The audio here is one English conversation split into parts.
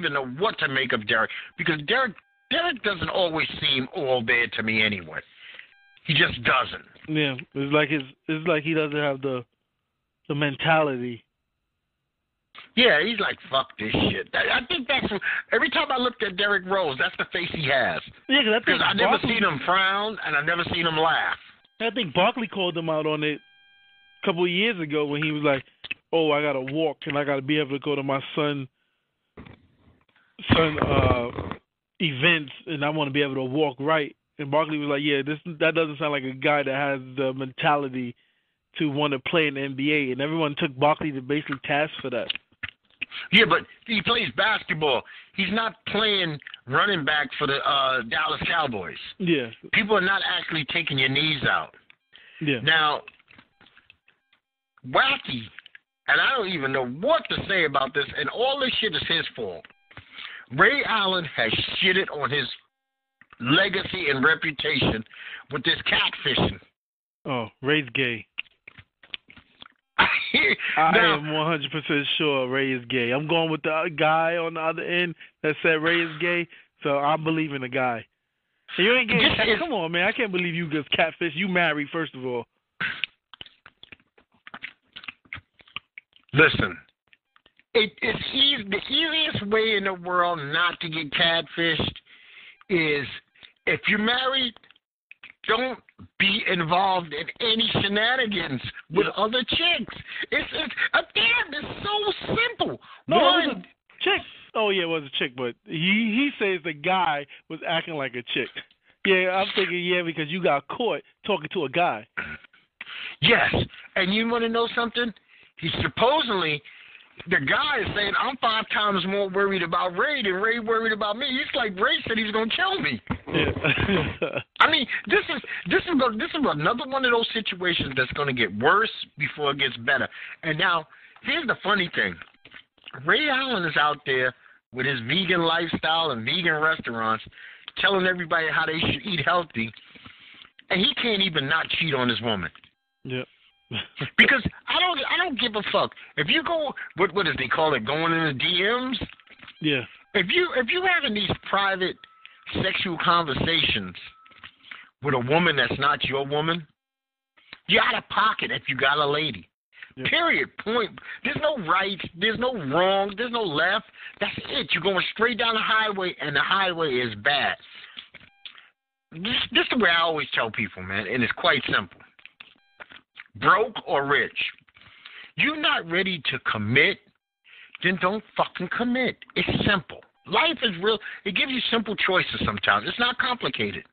even know what to make of Derrick because Derrick Derrick doesn't always seem all there to me anyway. He just doesn't. Yeah, it's like his it's like he doesn't have the the mentality. Yeah, he's like fuck this shit. I, I think that's every time I looked at Derrick Rose, that's the face he has. Yeah, cause I Because I never Barkley, seen him frown and I never seen him laugh. I think Barkley called him out on it a couple of years ago when he was like, "Oh, I gotta walk and I gotta be able to go to my son son uh events and I want to be able to walk right." And Barkley was like, "Yeah, this that doesn't sound like a guy that has the mentality to want to play in the NBA." And everyone took Barkley to basically task for that. Yeah, but he plays basketball. He's not playing running back for the uh Dallas Cowboys. Yeah, People are not actually taking your knees out. yeah. Now, Wacky, and I don't even know what to say about this, and all this shit is his fault. Ray Allen has shitted on his legacy and reputation with this catfishing. Oh, Ray's gay. I now, am 100% sure Ray is gay. I'm going with the guy on the other end that said Ray is gay, so I believe in the guy. You ain't gay. Is- Come on, man. I can't believe you just catfish. You married, first of all. listen, it, it's easy, the easiest way in the world not to get catfished is if you're married, don't be involved in any shenanigans with Yeah. other chicks. It's it's damn, it's so simple. No, it was One, a chick. Oh, yeah, it was a chick, but he he says the guy was acting like a chick. Yeah, I'm thinking, yeah, because you got caught talking to a guy. yes, and you want to know something? He supposedly. The guy is saying I'm five times more worried about Ray than Ray worried about me. It's like Ray said he's gonna kill me. Yeah. I mean, this is this is this is another one of those situations that's going to get worse before it gets better. And now, here's the funny thing: Ray Allen is out there with his vegan lifestyle and vegan restaurants, telling everybody how they should eat healthy, and he can't even not cheat on his woman yeah. because I don't I don't give a fuck if you go what what does they call it going in the DMs. yeah. If you if you having these private sexual conversations with a woman that's not your woman, you out of pocket if you got a lady. Yeah. Period. Point. There's no right. There's no wrong. There's no left. That's it. You're going straight down the highway, and the highway is bad. This, this is the way I always tell people, man, and it's quite simple. Broke or rich, you're not ready to commit, then don't fucking commit. It's simple. Life is real. It gives you simple choices sometimes. It's not complicated.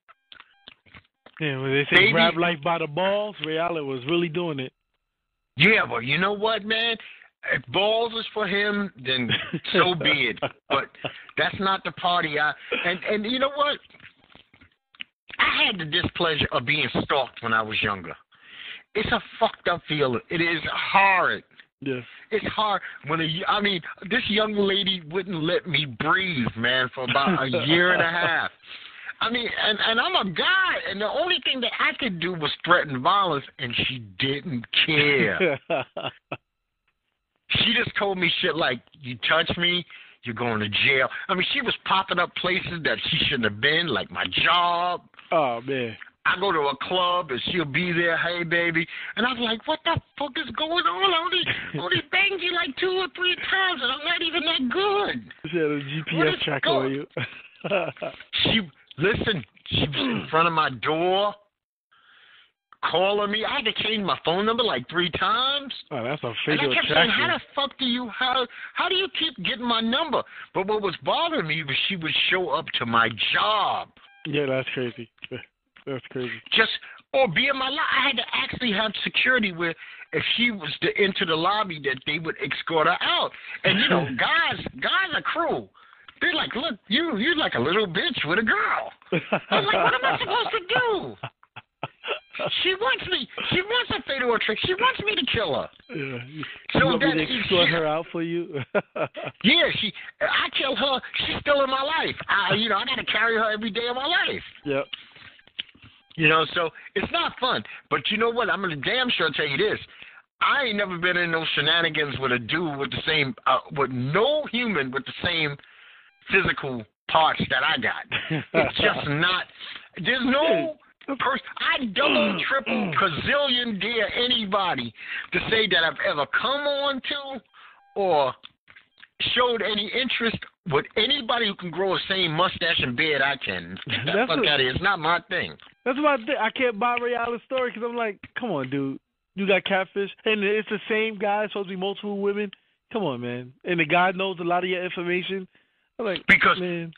Yeah, when they say Baby- grab life by the balls, Ray Allen was really doing it. Yeah, well, you know what, man? If balls is for him, then so be it. But that's not the party I and and you know what? I had the displeasure of being stalked when I was younger. It's a fucked up feeling. It is hard. yeah. It's hard when a, I mean this young lady wouldn't let me breathe, man, for about a year and a half. I mean, and and I'm a guy, and the only thing that I could do was threaten violence, and she didn't care. she just told me shit like, "You touch me, you're going to jail." I mean, she was popping up places that she shouldn't have been, like my job. oh man. I go to a club and she'll be there, hey baby, and I'm like, what the fuck is going on? I only only banged you like two or three times, and I'm not even that good. She had a GPS tracker on you. She listen, she was in front of my door, calling me. I had to change my phone number like three times. oh, that's a And fatal I kept saying, how the fuck do you how how do you keep getting my number? But what was bothering me was she would show up to my job. Yeah, that's crazy. That's crazy. just or be in my lot. I had to actually have security where if she was to enter the lobby that they would escort her out. And you know, guys guys are cruel. They're like, look, you you're like a little bitch with a girl. I'm like, what am I supposed to do? She wants me. She wants a fatal attraction. She wants me to kill her. Yeah. So you want me to escort her out for you? Yeah, she. I kill her. She's still in my life. I, you know, I got to carry her every day of my life. yep. You know, so it's not fun. But you know what? I'm gonna damn sure tell you this. I ain't never been in no shenanigans with a dude with the same, uh, with no human with the same physical parts that I got. It's just not. There's no person. I double, triple, gazillion dare anybody to say that I've ever come on to or showed any interest with anybody who can grow the same mustache and beard I can. Get the That's fuck a- out of here. It's not my thing. That's why I, think I can't buy Ray Allen's story because I'm like, come on, dude. You got catfish, and it's the same guy. It's supposed to be multiple women. Come on, man. And the guy knows a lot of your information. I'm like, Because man,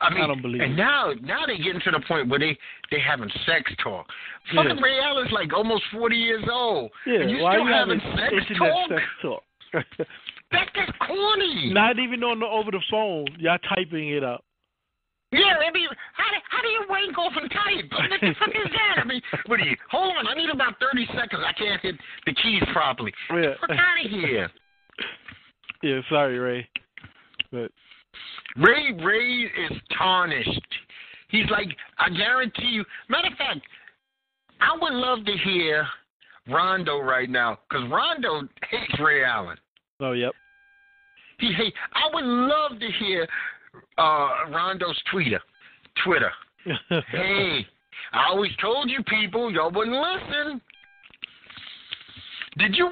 I mean, I don't believe and it. now now they getting to the point where they they having sex talk. Yeah. Fucking Ray Allen's like almost forty years old. yeah. and you why still you having having sex talk? sex talk? That, just corny. Not even on the over the phone. Y'all typing it up. Yeah, I mean, how do, how do you wank off and type? What the fuck is that? I mean, what do you? Hold on, I need about thirty seconds. I can't hit the keys properly. Yeah. Fuck out of here. Yeah. Sorry, Ray. But Ray Ray is tarnished. He's like, I guarantee you. Matter of fact, I would love to hear Rondo right now because Rondo hates Ray Allen. oh, yep. He hate. I would love to hear uh, Rondo's Twitter. Twitter. Hey, I always told you people, y'all wouldn't listen. Did you